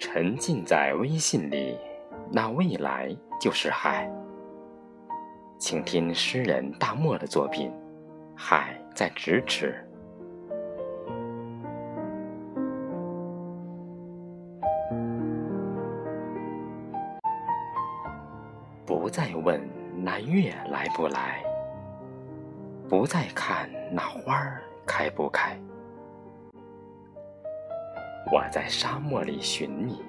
沉浸在微信里，那未来就是海。请听诗人大漠的作品《海在咫尺》。不再问那月来不来，不再看那花儿开不开。我在沙漠里寻你，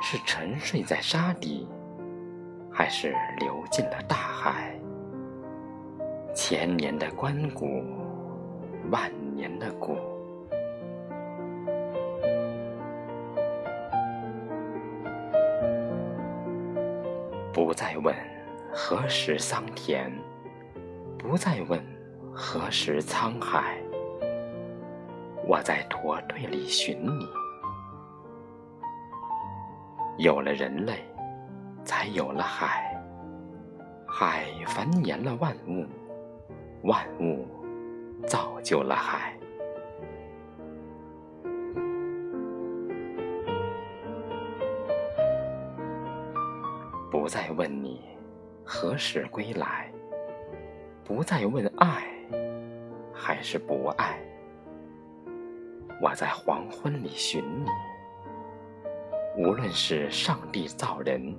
是沉睡在沙底，还是流进了大海？千年的关谷，万年的谷，不再问何时桑田，不再问何时沧海。我在驼队里寻你，有了人类，才有了海，海繁衍了万物，万物造就了海。不再问你何时归来，不再问爱还是不爱。我在黄昏里寻你，无论是上帝造人，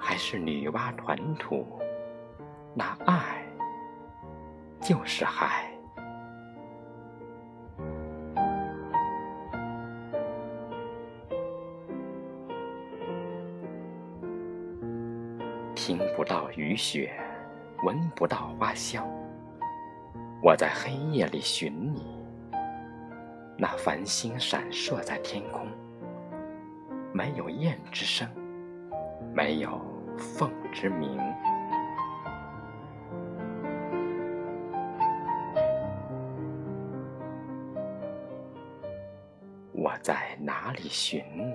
还是女娲团土，那爱就是海。听不到雨雪，闻不到花香，我在黑夜里寻你。那繁星闪烁在天空，没有雁之声，没有凤之鸣。我在哪里寻你？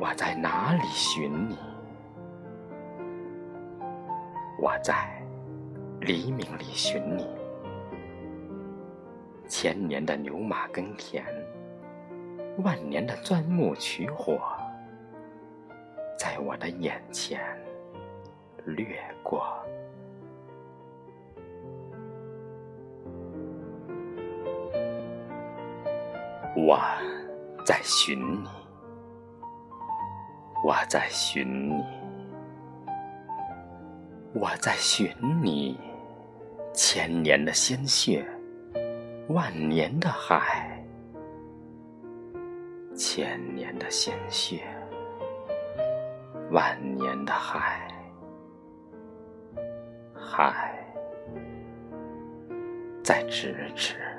我在哪里寻你？我在黎明里寻你。千年的牛马耕田，万年的钻木取火，在我的眼前掠过。我在寻你，我在寻你，我在寻你，千年的鲜血。万年的海，千年的鲜血，万年的海，海在咫尺。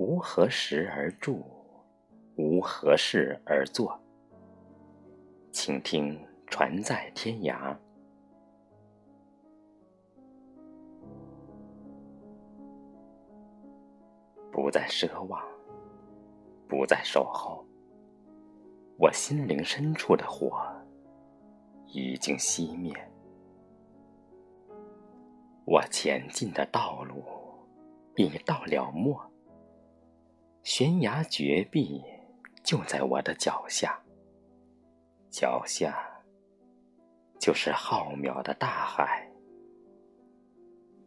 无何时而住，无何事而坐。请听船在天涯，不再奢望，不再守候。我心灵深处的火已经熄灭，我前进的道路已到了末。悬崖绝壁就在我的脚下，脚下就是浩渺的大海。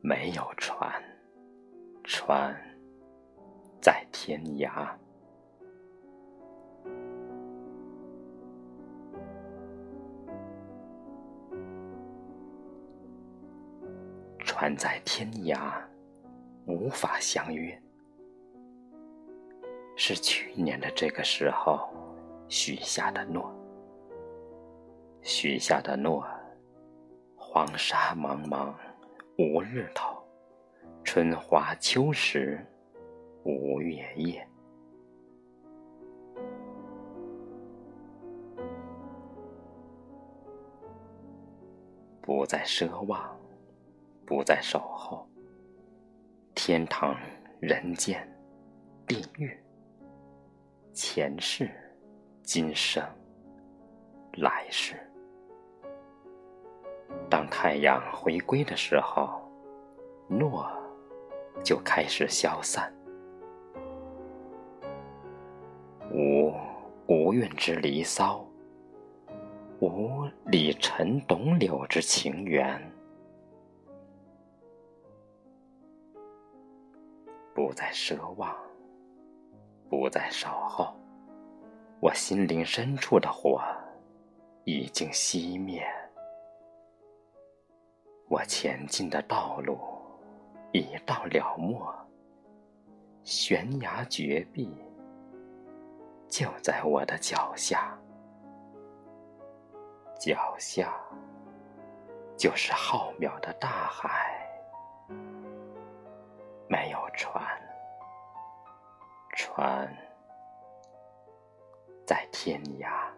没有船，船在天涯，船在天涯，无法相约。是去年的这个时候许下的诺许下的诺黄沙茫茫无日头春华秋实无月夜。不再奢望不再守候天堂人间地狱前世、今生、来世。当太阳回归的时候，诺就开始消散。无无韵之离骚，无李晨董柳之情缘。不再奢望，不再守候，我心灵深处的火已经熄灭。我前进的道路已到了末，悬崖绝壁就在我的脚下，脚下就是浩渺的大海，没有船，船在天涯。